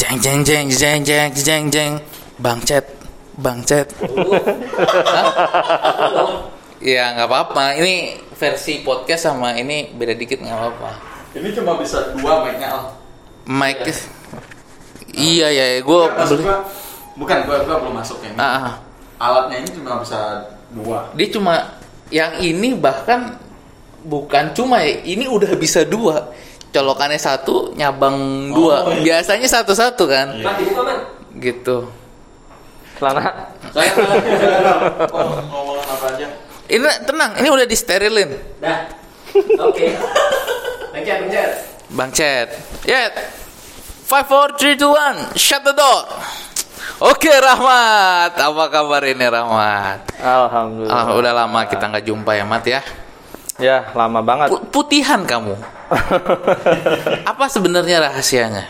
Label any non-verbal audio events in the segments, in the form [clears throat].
Jeng jeng jeng jeng jeng jeng jeng. Bang Cet, Bang Cet. Hah? Iya nggak apa-apa. Ini versi podcast sama ini beda dikit nggak apa-apa. Ini cuma bisa dua mic-nya Al. Mic. Iya ya, gue Enggak, maksud beli. gua, bukan gua gua belum masuk ini. Ah, ah. Alatnya ini cuma bisa dua. Dia cuma yang ini bahkan bukan cuma ya, ini udah bisa dua. Colokannya satu, nyabang dua. Oh, iya. Biasanya satu-satu kan. Iya. Man. Gitu. Celana. Saya oh, [laughs] ngomong apa aja? Ini tenang, ini udah disterilin. Dah. Oke. Pencet, pencet. Bang Chat. Ya. 5 4 3 2 1. Shut the door. Oke Rahmat, apa kabar ini Rahmat? Alhamdulillah. Ah, udah lama kita nggak jumpa ya Mat ya. Ya, lama banget. Pu- Putihan kamu. [laughs] Apa sebenarnya rahasianya?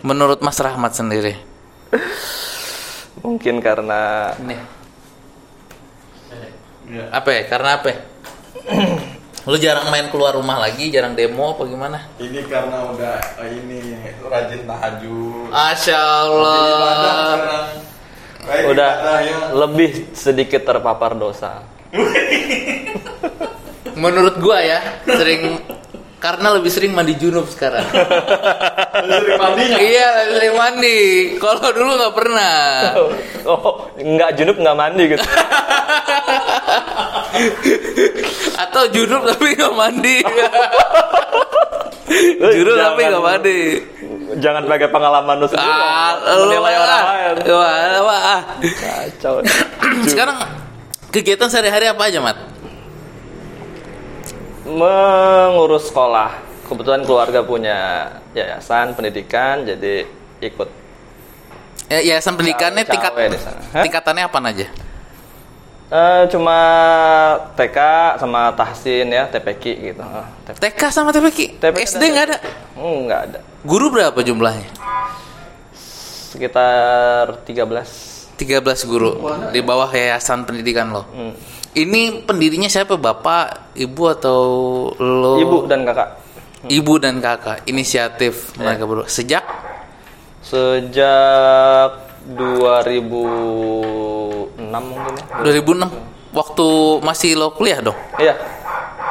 Menurut Mas Rahmat sendiri. Mungkin karena Nih, apa ya? Karena apa? ya? Lu jarang main keluar rumah lagi, jarang demo apa gimana? Ini karena udah eh, ini rajin tahajud. Ibadah Allah. udah ibadahnya. lebih sedikit terpapar dosa. [laughs] Menurut gua ya, sering karena lebih sering mandi junub sekarang. Sering mandinya. iya, lebih sering mandi. Kalau dulu nggak pernah. Oh, nggak junub nggak mandi gitu. Atau junub tapi nggak mandi. [laughs] junub tapi Jangan- nggak mandi. Jangan pakai pengalaman lu sendiri. Ah, menilai orang lain. Wah, wah, ah. Kacau. [clears throat] Sekarang kegiatan sehari-hari apa aja, Mat? Mengurus sekolah. Kebetulan keluarga punya yayasan pendidikan, jadi ikut. Ya, yayasan pendidikannya Cawe tingkat tingkatannya apa aja? Eh, cuma TK sama tahsin ya, TPQ gitu. Eh, TP. TK sama TPQ. TPQ SD nggak ada. Hmm, nggak ada. Guru berapa jumlahnya? Sekitar 13. 13 guru di bawah yayasan pendidikan lo. Hmm. Ini pendirinya siapa? Bapak, ibu atau lo? Ibu dan kakak. Ibu dan kakak. Inisiatif Ya. mereka berdua. Sejak Sejak 2006 mungkin ya. 2006. Waktu masih lo kuliah dong. Iya.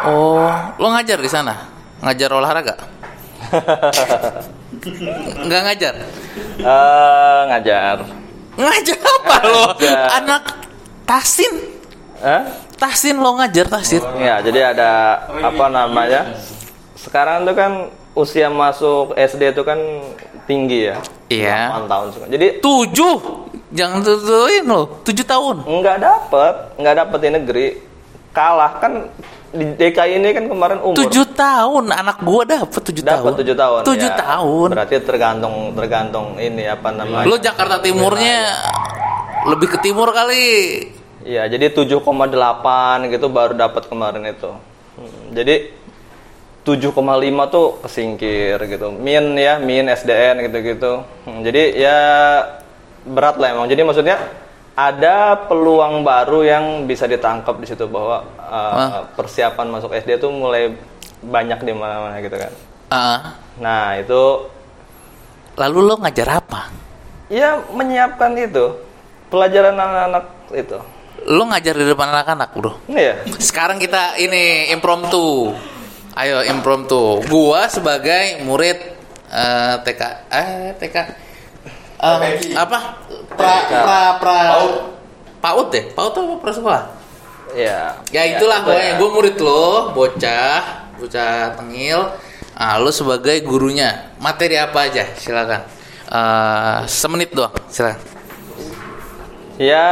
Oh, lo ngajar di sana? Ngajar olahraga? [laughs] Nggak ngajar? Eh, ngajar. Ngajar apa lo? Anak Tahsin. Hah? Tahsin lo ngajar Tahsin. Ya, jadi ada apa namanya? Sekarang tuh kan usia masuk SD itu kan tinggi ya. Iya. 8 tahun sekarang. Jadi Tujuh. Jangan tutuin lo. Tujuh tahun. nggak dapet, nggak dapet di negeri. Kalah kan di DKI ini kan kemarin umur. Tujuh tahun. Anak gua dapet tujuh tahun. Dapat tujuh tahun. Tujuh ya. tahun. Berarti tergantung tergantung ini apa namanya? Lo Jakarta Timurnya lebih ke timur kali. Iya, jadi 7,8 gitu baru dapat kemarin itu. Hmm, Jadi 7,5 tuh kesingkir gitu. Min ya, min SDN gitu-gitu. Hmm, Jadi ya berat lah emang. Jadi maksudnya ada peluang baru yang bisa ditangkap di situ bahwa uh, persiapan masuk SD tuh mulai banyak di mana-mana gitu kan. Ah, Nah, itu lalu lo ngajar apa? ya menyiapkan itu pelajaran anak-anak itu. Lo ngajar di depan anak-anak bro. Iya. Sekarang kita ini impromptu. Ayo impromptu. Gua sebagai murid eh, TK eh TK eh, TPQ. apa? Pra pra pra Paut. PAUD deh. PAUD apa prasekolah? Iya. Ya itulah itu pokoknya ya. gue murid lo, bocah, bocah tengil. Ah, lo sebagai gurunya. Materi apa aja? Silakan. Eh, semenit doang, silakan. Ya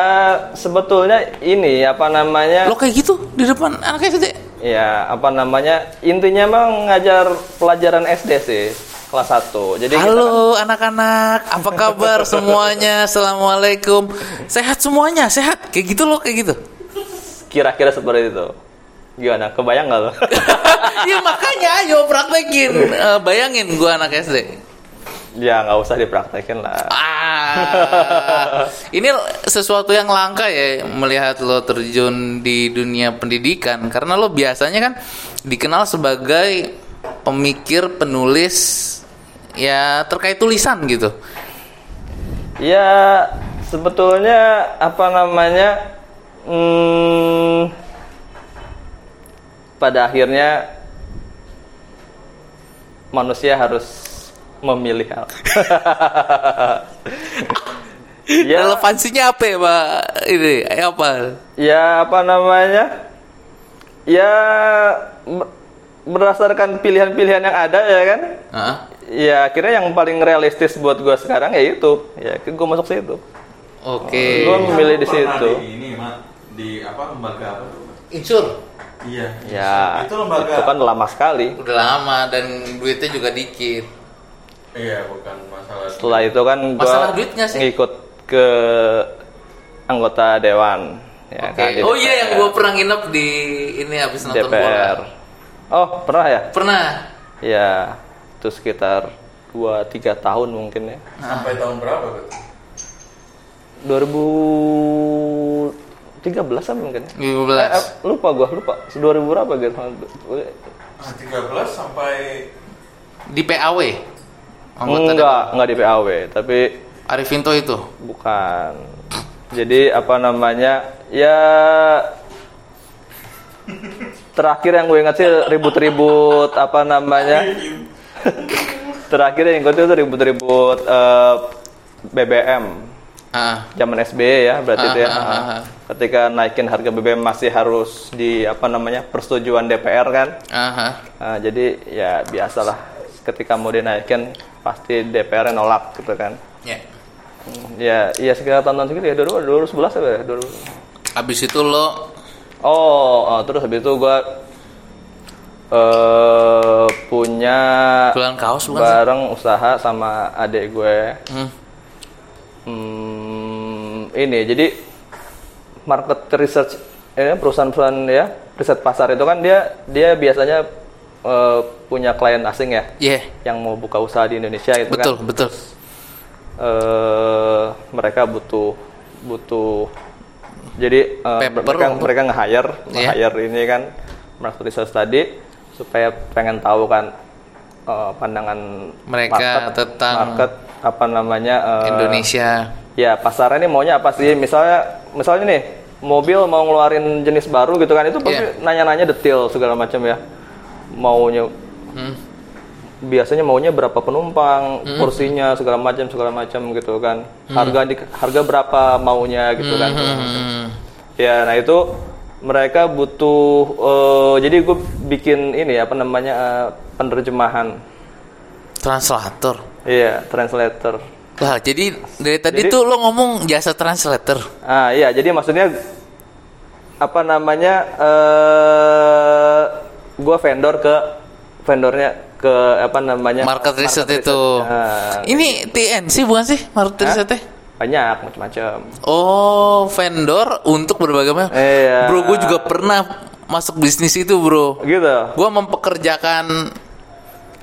sebetulnya ini apa namanya? Lo kayak gitu di depan anak SD. Ya apa namanya? Intinya emang ngajar pelajaran SD sih kelas 1. Jadi kita kan- Halo anak-anak, apa kabar semuanya? [laughs] Assalamualaikum. Sehat semuanya, sehat. Kayak gitu loh, kayak gitu. kira-kira seperti itu. Gimana? Kebayang nggak lo? [laughs] ya makanya ayo praktekin. Eh, bayangin gua anak SD. Ya nggak usah dipraktekin lah. Ah, ini sesuatu yang langka ya melihat lo terjun di dunia pendidikan karena lo biasanya kan dikenal sebagai pemikir penulis ya terkait tulisan gitu. Ya sebetulnya apa namanya hmm, pada akhirnya manusia harus memilih hal. [laughs] ya, Relevansinya apa ya, Pak? Ini apa? ya apa namanya? Ya ber- berdasarkan pilihan-pilihan yang ada ya kan? Hah? Ya akhirnya yang paling realistis buat gue sekarang ya itu. Ya gue masuk situ. Oke. Gue memilih di situ. Di ini, Mat. Di apa lembaga apa tuh? Insur. Iya. Ya Itu lembaga. itu kan lama sekali. Udah lama dan duitnya juga dikit. Iya, bukan masalah. Setelah itu kan gue Masalah duit nggak sih? ngikut ke anggota dewan. Ya, Oke. kan, oh iya yang gue pernah nginep di ini habis nonton DPR. bola. Oh pernah ya? Pernah. Ya itu sekitar 2-3 tahun mungkin ya. Sampai tahun berapa tuh? 2013 an mungkin ya. 15. Eh, eh, lupa gua lupa 2000 berapa gitu Ah, 13 sampai Di PAW. Anggota enggak enggak di PAW tapi. Arifinto itu. bukan jadi apa namanya ya terakhir yang gue ingat sih ribut-ribut apa namanya [laughs] terakhir yang gue itu ribut-ribut eh, BBM Ah. zaman SBY ya berarti Ah, itu ya ah, ah, ah. ketika naikin harga BBM masih harus di apa namanya persetujuan DPR kan Aha. Nah, jadi ya biasalah ketika mau dinaikin pasti DPR yang nolak gitu kan Ya. ya iya sekitar tahun-tahun segitu ya 2000 2011 apa ya 2000 Habis itu lo oh, oh, terus habis itu gua eh punya jualan kaos bukan sih? bareng usaha sama adik gue Hmm. Hmm, ini jadi market research eh, perusahaan-perusahaan ya riset pasar itu kan dia dia biasanya eh, punya klien asing ya Iya. yang mau buka usaha di Indonesia itu Betul, kan betul. eh mereka butuh butuh jadi Paper mereka untuk- mereka nge-hire Iya. nge-hire ini kan market research tadi supaya pengen tahu kan eh, pandangan Mereka tentang market apa namanya eh, Indonesia. ya pasarnya ini maunya apa sih misalnya misalnya nih mobil mau ngeluarin jenis baru gitu kan itu pasti Iya. nanya-nanya detail segala macam ya maunya Hmm. biasanya maunya berapa penumpang kursinya segala macam segala macam gitu kan harga di, harga berapa maunya gitu kan Hmm. ya nah itu mereka butuh eh, jadi gue bikin ini apa namanya eh, penerjemahan Translator. iya translator Lah, jadi dari tadi Jadi- tuh lo ngomong jasa translator. Ah iya, jadi maksudnya apa namanya? eh gua vendor ke vendornya ke apa namanya? Market research itu. Ah, Ini TNC bukan sih market Hah? research banyak macam-macam. Oh, vendor untuk berbagai macam. Iya. Bro, gue juga pernah masuk bisnis itu, bro. Gitu. Gue mempekerjakan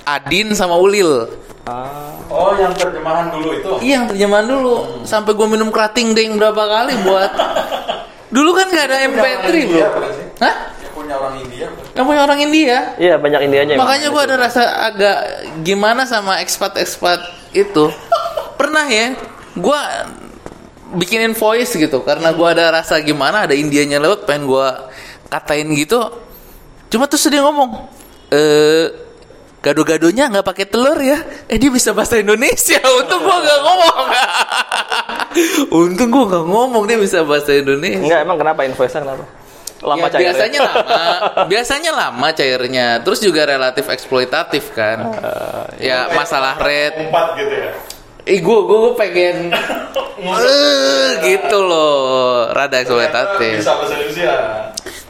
Adin sama Ulil. Ah, Oh, yang terjemahan dulu itu. Iya, yang terjemahan dulu. Sampai gue minum kerating deng berapa kali buat. [laughs] Dulu kan gak ada MP3, bro. India sih? Hah? Yang punya orang India. bukan? Yang punya orang India. iya banyak Indianya. Makanya gue ada rasa agak gimana sama ekspat-ekspat itu. Pernah ya, gue bikinin voice gitu karena gue ada rasa gimana ada Indianya lewat pengen gue katain gitu. Cuma terus dia ngomong, eh gado-gadonya nggak pakai telur ya? Eh dia bisa bahasa Indonesia. [laughs] Untung gue nggak ngomong. [laughs] Untung gue nggak ngomong dia bisa bahasa Indonesia. Enggak, emang kenapa invoice-nya kenapa? Lama Ya, cairnya. biasanya lama, biasanya lama cairnya. Terus juga relatif eksploitatif kan. ya masalah rate. Empat gitu ya. Ih gue gue pengen [laughs] Eh, gitu loh, rada eksploitatif. Bisa.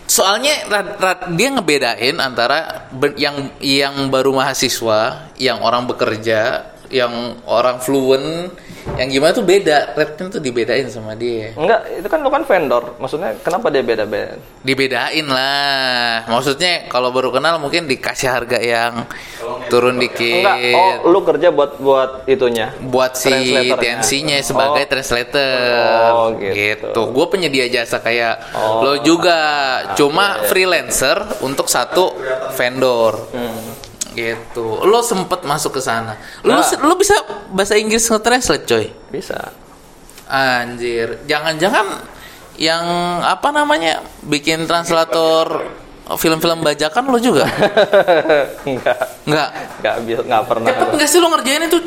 Soalnya ra- ra- dia ngebedain antara ben- yang yang baru mahasiswa, yang orang bekerja, yang orang fluent, yang gimana tuh beda. Rate-nya tuh dibedain sama dia. Enggak, itu kan lu kan vendor. Maksudnya kenapa dia beda-beda? dibedain lah maksudnya kalau baru kenal mungkin dikasih harga yang turun dikit Enggak, oh lu kerja buat buat itunya. buat si. TNC-nya sebagai Oh. translator Oh, gitu. gue penyedia jasa kayak Oh. lo juga cuma freelancer untuk satu vendor Hmm. Gitu. Lo sempet masuk ke sana. Lo Nah. lo bisa bahasa Inggris nge-translate, coy. Bisa. Anjir, jangan-jangan yang apa namanya bikin translator film-film bajakan lo juga? [laughs] Enggak. Enggak. Enggak enggak pernah. Cepet nggak sih lo ngerjain itu?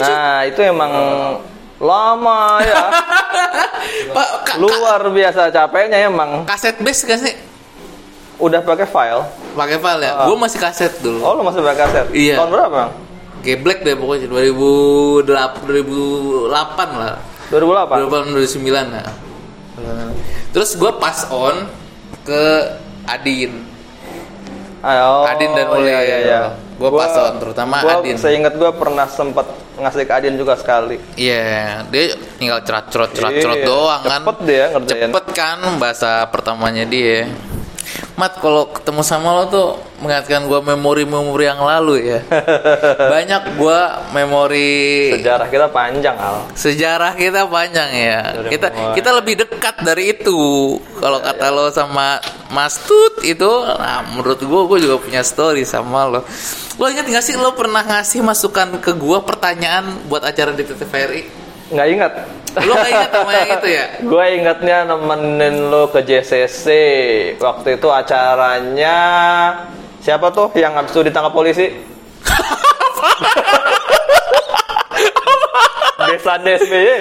Nah, itu emang lama ya. [laughs] Pak, Luar biasa capeknya emang. kaset base gak sih? Udah pakai file. Pakai file ya? Ah. Gue masih kaset dulu. Oh, lu masih pakai kaset? Iya. Tahun berapa? Bang? Geblek deh pokoknya 2008 2008 lah. 2008. 2008 2009 lah. Terus gue pas on ke Adin. Oh, Adin dan Uli, Iya, iya, iya. Gua pas on, terutama gua Adin. Seingat gua pernah sempat ngasih ke Adin juga sekali. Iya, dia tinggal cerat-cerat cerat-cerat Iya, doang kan. cepet dia ngerjain. Cepet kan bahasa pertamanya dia. Mat, kalau ketemu sama lo tuh mengingatkan gua memori-memori yang lalu ya. [laughs] Banyak gua memori Sejarah kita panjang, Al. sejarah kita panjang ya. Sejarah Kita memori. kita lebih dekat dari itu. Kalau kata lo sama Mas Tut itu, nah menurut gua gua juga punya story sama lo. Lo ingat gak sih lo pernah ngasih masukan ke gua pertanyaan buat acara di TVRI? Nggak ingat. Lo gak ingat sama yang itu ya? [laughs] Gue ingatnya nemenin lo ke JCC. Waktu itu acaranya siapa tuh yang habis itu ditangkap polisi? [laughs] Desa DSBY.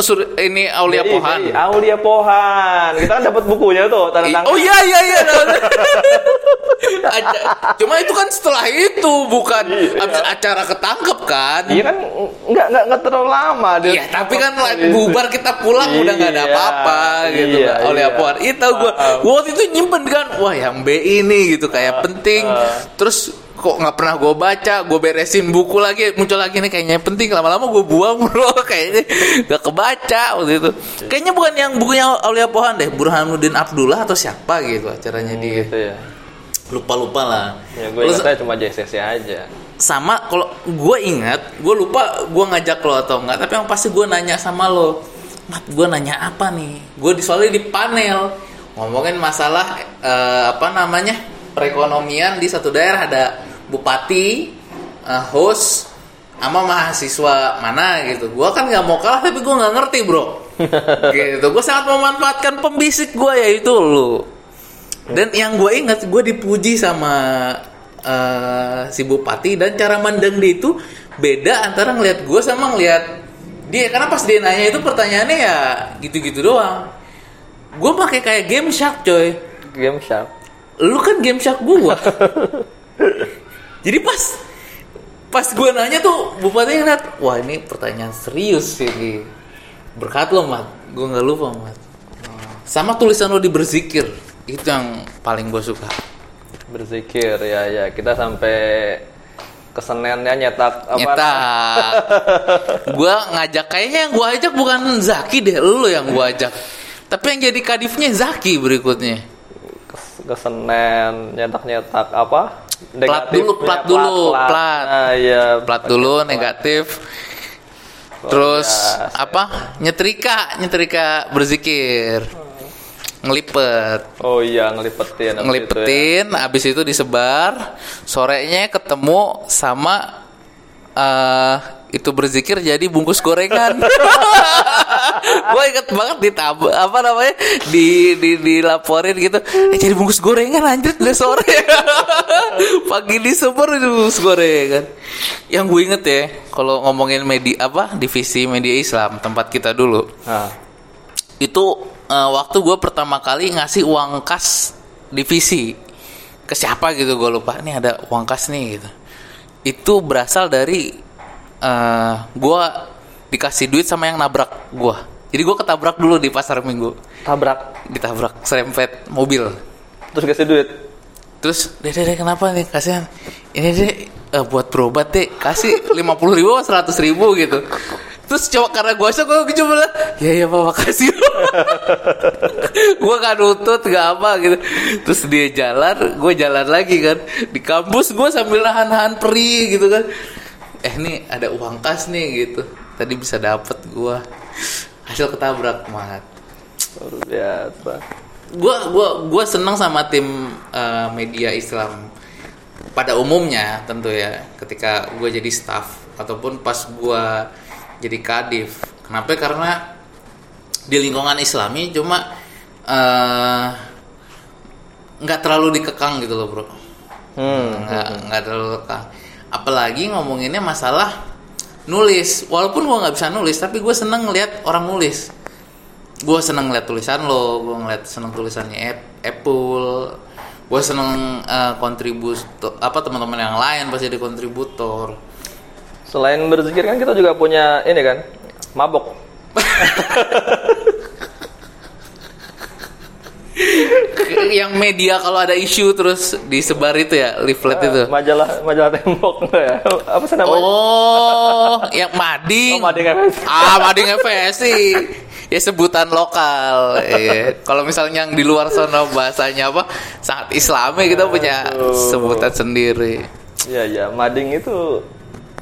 Sur ini Aulia Jadi, Pohan. jadi, Aulia Pohan. Kita kan dapat bukunya tuh tanda tangan. Oh iya iya iya. [laughs] Cuma itu kan setelah itu bukan abis acara ketangkep kan? Iya kan nggak nggak nggak terlalu lama dia. Iya, tapi kan like, bubar kita pulang udah nggak ada Iya, apa-apa gitu iya, kan. Oleh iya. Apuan. Itu gua, Paham. gua waktu itu nyimpen kan, wah yang B ini gitu kayak penting. ah. Terus kok nggak pernah gue baca, gue beresin buku lagi, muncul lagi nih kayaknya penting. Lama-lama gue buang [laughs] bro, kayaknya nggak kebaca waktu itu. Kayaknya bukan yang bukunya Aulia Pohan deh, Burhanuddin Abdullah atau siapa gitu acaranya dia. gitu ya. Lupa-lupa lah. Ya gue ingatnya cuma JCC aja. sama kalau gue ingat gue lupa gue ngajak lo atau enggak tapi yang pasti gue nanya sama lo mat gue nanya apa nih? Gue soalnya di panel. Ngomongin masalah eh, apa namanya perekonomian di satu daerah ada bupati eh, host sama mahasiswa mana gitu. Gue kan nggak mau kalah tapi gue nggak ngerti bro. [laughs] Gitu gue sangat memanfaatkan pembisik gue yaitu lo dan yang gue ingat gue dipuji sama eh, si bupati dan cara mandang dia itu beda antara ngelihat gue sama ngelihat dia. Karena pas dia nanya itu pertanyaannya ya gitu-gitu doang. Gue pakai kayak game shark coy. Game Shark. lu kan game shark gue [laughs] jadi pas pas gue nanya tuh bupati ngeliat wah ini pertanyaan serius ini. Berkat lo mat. Gue nggak lupa mat. Sama tulisan lo di berzikir itu yang paling gue suka Berzikir ya ya. Kita sampai ke Senennya nyetak apa? Nyetak. [laughs] gue ngajak kayaknya yang gue ajak bukan Zaki deh, lu yang gue ajak. Tapi yang jadi kadifnya Zaki berikutnya. Ke, ke Senen nyetak-nyetak apa? Plat dulu, plat dulu, plat. Nah, iya. Plat dulu negatif. Terus biasa. apa? Nyetrika, nyetrika berzikir. Ngelipet. Oh iya ngelipetin. abis itu ya. ngelipetin abis itu disebar sorenya ketemu sama eh itu berzikir jadi bungkus gorengan [laughs] gue inget banget ditab apa namanya di, di dilaporin gitu eh jadi bungkus gorengan anjir udah sore [laughs] pagi disebar itu bungkus gorengan yang gue inget ya kalau ngomongin media apa divisi media Islam tempat kita dulu Nah, itu eh, waktu gue pertama kali ngasih uang kas divisi. Ke siapa gitu gue lupa. Nih ada uang kas nih gitu. Itu berasal dari eh gue dikasih duit sama yang nabrak gue jadi gue ketabrak dulu di pasar minggu. Tabrak. ditabrak serempet mobil. Terus kasih duit. terus deh deh, kenapa nih kasihan? Ini deh eh, buat berobat deh kasih lima puluh ribu seratus ribu gitu terus coba karena gue gue coba bilang, ya ya pak makasih [laughs] gue gak nutut gak apa gitu. Terus dia jalan gue jalan lagi kan. Di kampus gue sambil nahan-nahan perih gitu kan. Eh nih ada uang kas nih gitu. Tadi bisa dapet gue hasil ketabrak mat. Luar biasa. gua gua gua senang sama tim eh, media Islam pada umumnya tentu ya ketika gue jadi staff ataupun pas gue jadi kadif. Kenapa? Karena di lingkungan islami cuma eh, nggak terlalu dikekang gitu loh bro. Hmm. nggak nggak terlalu kekang. Apalagi ngomonginnya masalah nulis. Walaupun gue nggak bisa nulis tapi gue seneng ngeliat orang nulis. Gue seneng ngeliat tulisan lo gue ngeliat seneng tulisannya Ap- Apple gue seneng eh, kontributor apa teman-teman yang lain pasti ada kontributor Selain berzikir kan kita juga punya ini kan mabok. [laughs] yang media kalau ada isu terus disebar itu ya leaflet itu Majalah majalah tembok ya. Apa sih namanya? oh yang mading Oh, Mading FSI. ah mading FSI ya sebutan lokal Iya. kalau misalnya yang di luar sana bahasanya apa sangat islami kita punya Aduh. sebutan sendiri Iya iya, mading itu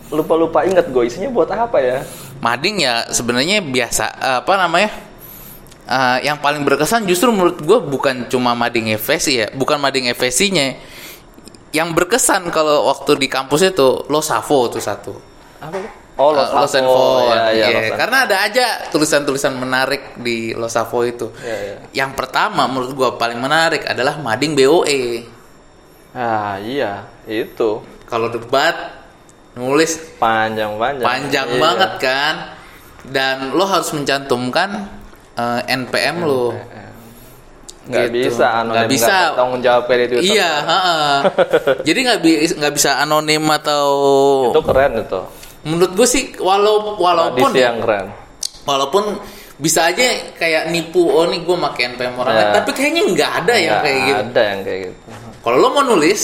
lupa-lupa inget gue isinya buat apa ya? mading ya sebenarnya biasa apa namanya Eh, yang paling berkesan justru menurut gue bukan cuma mading FSI ya bukan mading FSI-nya yang berkesan kalau waktu di kampus itu lo savo tuh satu Apa? Oh, Los Los and Savo. Ya, ya, Los and- karena ada aja tulisan-tulisan menarik di Los Savo itu. Iya, iya. Yang pertama menurut gua paling menarik adalah mading BOE. Ah iya, itu Kalau debat nulis panjang-panjang. panjang Iya. banget kan. Dan lo harus mencantumkan eh, NPM lo. Nggak Gitu. bisa, anonim, Nggak bisa. tanggung jawab di Twitter. Iya, heeh. [laughs] Jadi nggak bi- nggak bisa anonim atau Itu keren itu. menurut gue sih walau walaupun Tradisi yang keren. walaupun bisa aja kayak nipu oh nih gue pakai NPM orang Ya. lain tapi kayaknya nggak ada yang Nggak kayak gitu Ada yang kayak gitu. kalau lo mau nulis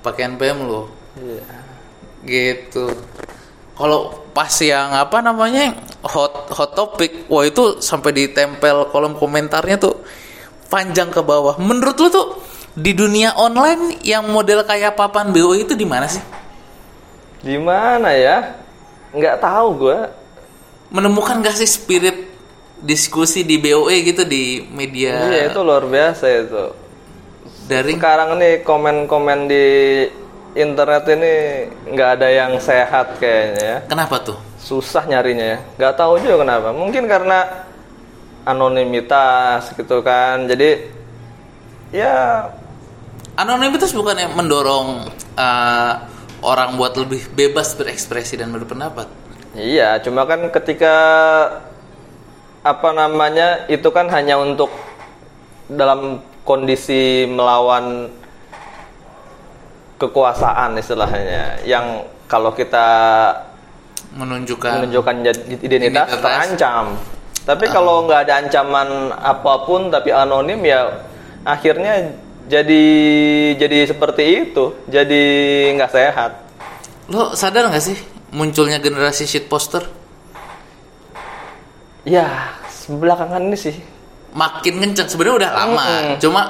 pakai NPM lo Iya. Gitu kalau pas yang apa namanya hot hot topic wah itu sampai ditempel kolom komentarnya tuh panjang ke bawah menurut lo tuh di dunia online yang model kayak papan BO itu di mana sih Di mana ya? Nggak tahu gue. menemukan gak sih spirit diskusi di BOE gitu di media Iya itu luar biasa itu. daring Sekarang nih komen-komen di internet ini nggak ada yang sehat kayaknya ya. kenapa tuh Susah nyarinya ya. Nggak tahu juga kenapa. Mungkin karena anonimitas gitu kan. Jadi ya anonimitas bukan yang mendorong uh, orang buat lebih bebas berekspresi dan berpendapat Iya, cuma kan ketika apa namanya itu kan hanya untuk dalam kondisi melawan kekuasaan istilahnya yang kalau kita menunjukkan menunjukkan identitas Identitas. terancam. Tapi kalau nggak ada ancaman apa pun tapi anonim ya akhirnya jadi jadi seperti itu, jadi nggak sehat. lo sadar nggak sih munculnya generasi shit poster Ya, belakangan ini sih makin kenceng sebenarnya udah lama Mm-mm. cuma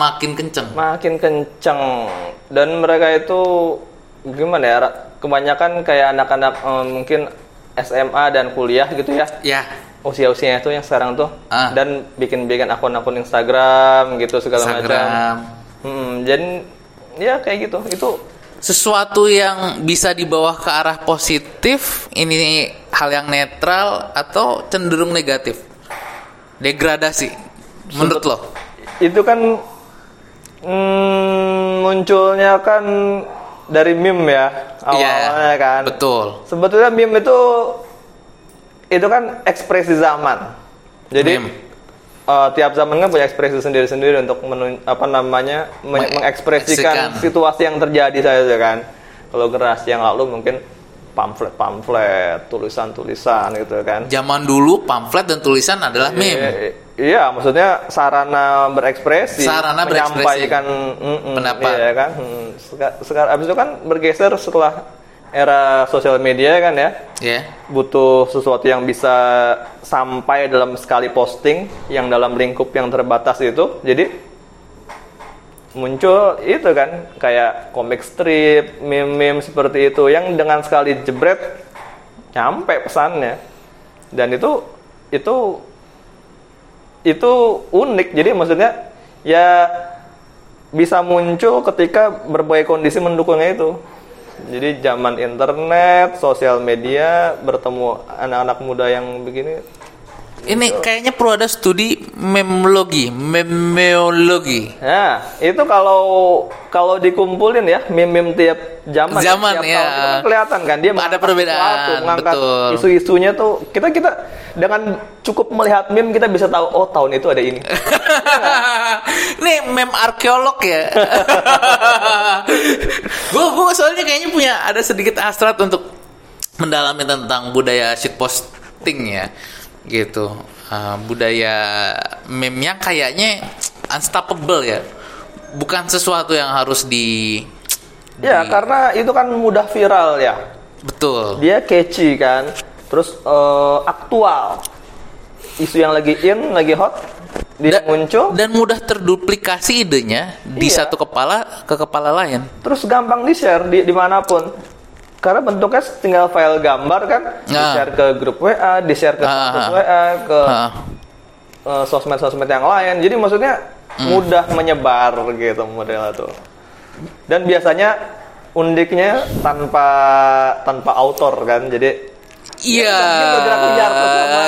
makin kenceng makin kenceng dan mereka itu gimana ya kebanyakan kayak anak-anak eh, mungkin SMA dan kuliah gitu ya. Ya. Usia-usianya itu yang sekarang tuh. Ah. dan bikin-bikin akun-akun Instagram gitu segala macam. Instagram. Hmm, jadi ya kayak gitu. Itu sesuatu yang bisa dibawa ke arah positif ini hal yang netral atau cenderung negatif? Degradasi menurut lo? itu kan mm, munculnya kan dari meme ya awalnya kan. betul. Sebetulnya meme itu itu kan ekspresi zaman. Jadi Meme. eh, tiap zaman kan punya ekspresi sendiri-sendiri untuk menun, apa namanya men- Meng- mengekspresikan ekspresikan. situasi yang terjadi saja kan. Kalau generasi yang lalu mungkin pamflet-pamflet tulisan-tulisan gitu kan. Zaman dulu pamflet dan tulisan adalah meme. I- Iya, maksudnya sarana berekspresi, Sarana berekspresi. menyampaikan Pendapat. iya kan. Seka- Sekarang abis itu kan bergeser setelah era sosial media kan ya, ya butuh sesuatu yang bisa sampai dalam sekali posting yang dalam lingkup yang terbatas itu. Jadi muncul itu kan kayak komik strip, meme-meme seperti itu yang dengan sekali jebret nyampe pesannya. Dan itu itu itu unik. Jadi maksudnya ya bisa muncul ketika berbagai kondisi mendukungnya itu. Jadi zaman internet, sosial media, bertemu anak-anak muda yang begini, Ini kayaknya perlu ada studi memologi, memeologi. Nah, itu kalau kalau dikumpulin ya meme-meme tiap zaman, Zaman, tiap ya. tahun, itu kan kelihatan kan dia Ada perbedaan, sesuatu, mengangkat betul. isu-isunya tuh kita kita dengan cukup melihat meme kita bisa tahu oh tahun itu ada ini. [laughs] Nih mem arkeolog ya. [laughs] gue gue soalnya kayaknya punya ada sedikit hasrat untuk mendalami tentang budaya shitposting ya, gitu. Uh, budaya meme yang kayaknya unstoppable ya, bukan sesuatu yang harus di. ya, di- karena itu kan mudah viral ya. betul. Dia catchy kan. Terus eh, aktual. Isu yang lagi in, lagi hot, dia Da- muncul, dan mudah terduplikasi idenya di Iya. satu kepala ke kepala lain. terus gampang di-share di di mana pun. Karena bentuknya tinggal file gambar kan, Nah. di-share ke grup WA, di-share ke Ah, status ah. WA, ke Ah. eh, sosmed-sosmed yang lain. Jadi maksudnya Hmm. mudah menyebar gitu modelnya tuh. Dan biasanya undiknya tanpa tanpa autor kan. Jadi Iya. bersama.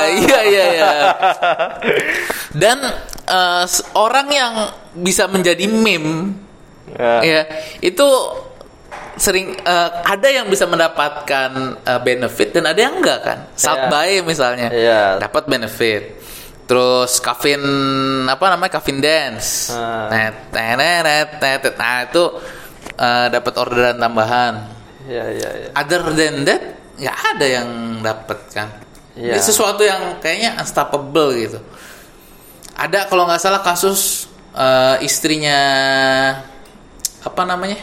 [laughs] Iya iya iya. [laughs] Dan s- orang yang bisa menjadi meme ya, ya itu sering eh, ada yang bisa mendapatkan eh, benefit dan ada yang enggak kan. South Iya. Bay misalnya Iya. dapat benefit. Terus kafin apa namanya kafin dance. Ah. Net, net, net, net. Nah itu eh, dapat orderan tambahan. ya, ya, ya. Other than that nggak ada yang dapat kan. Iya. Ini sesuatu yang kayaknya unstoppable gitu. Ada kalau nggak salah kasus eh, istrinya apa namanya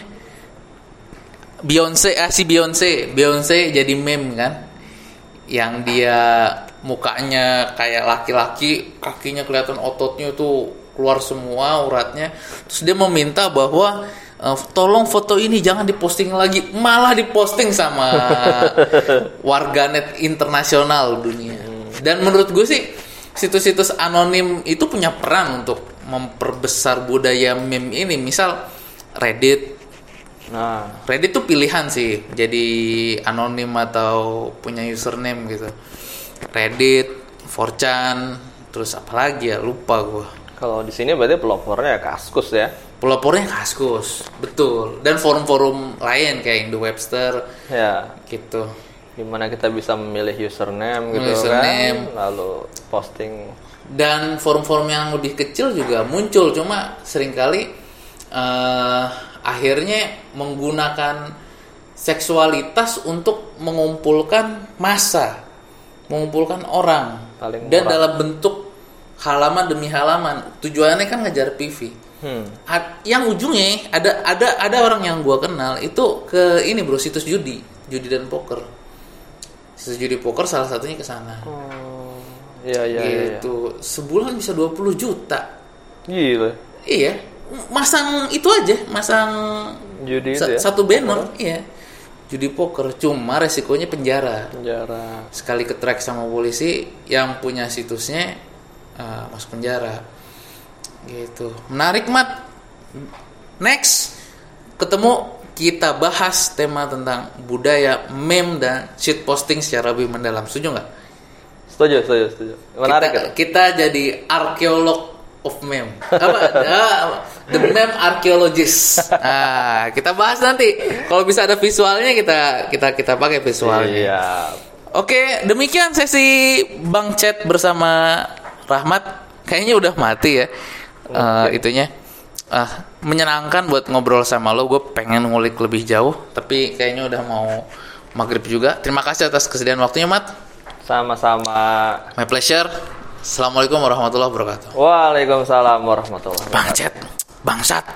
Beyonce, ah si Beyonce, Beyonce jadi meme kan, yang dia mukanya kayak laki-laki, kakinya kelihatan ototnya tuh keluar semua uratnya, terus dia meminta bahwa eh, tolong foto ini jangan diposting lagi, malah diposting sama [laughs] warganet internasional dunia. Dan menurut gue sih situs-situs anonim itu punya peran untuk memperbesar budaya meme ini, misal Reddit, Nah, Reddit tuh pilihan sih jadi anonim atau punya username gitu. Reddit 4chan terus apa lagi ya? Lupa gua. Kalau di sini berarti pelopornya kaskus ya. pelopornya kaskus betul. Dan forum-forum lain kayak Indo Webster Ya, gitu. Gimana kita bisa memilih username gitu Username. kan lalu posting. Dan forum-forum yang lebih kecil juga muncul cuma sering kali eh, akhirnya menggunakan seksualitas untuk mengumpulkan massa mengumpulkan orang. Paling dan dalam bentuk halaman demi halaman tujuannya kan ngejar PV hmm. Yang ujungnya ada ada ada orang yang gua kenal itu ke ini bro situs judi judi dan poker. Situs judi poker salah satunya ke sana. Oh. Iya iya iya gitu. Sebulan bisa 20 juta. Gila. Iya masang itu aja masang judi sa- ya? satu banner iya. Judi poker cuma resikonya penjara. Penjara. Sekali ke track sama polisi yang punya situsnya uh, masuk penjara. Gitu. Menarik mat. Next ketemu kita bahas tema tentang budaya meme dan shit posting secara lebih mendalam. Setuju nggak? Setuju setuju setuju. Menarik kita, kita jadi arkeolog of meme apa Ah, the meme archaeologist ah kita bahas nanti kalau bisa ada visualnya kita kita kita pakai visualnya iya Oke, demikian sesi Bang Chat bersama Rahmat. Kayaknya udah mati ya. eh, itunya. Ah, menyenangkan buat ngobrol sama lo. Gue pengen ngulik lebih jauh, tapi kayaknya udah mau maghrib juga. Terima kasih atas kesediaan waktunya, Mat. sama-sama My pleasure. Assalamualaikum warahmatullahi wabarakatuh. Waalaikumsalam warahmatullahi wabarakatuh Bang Chat, bangsat.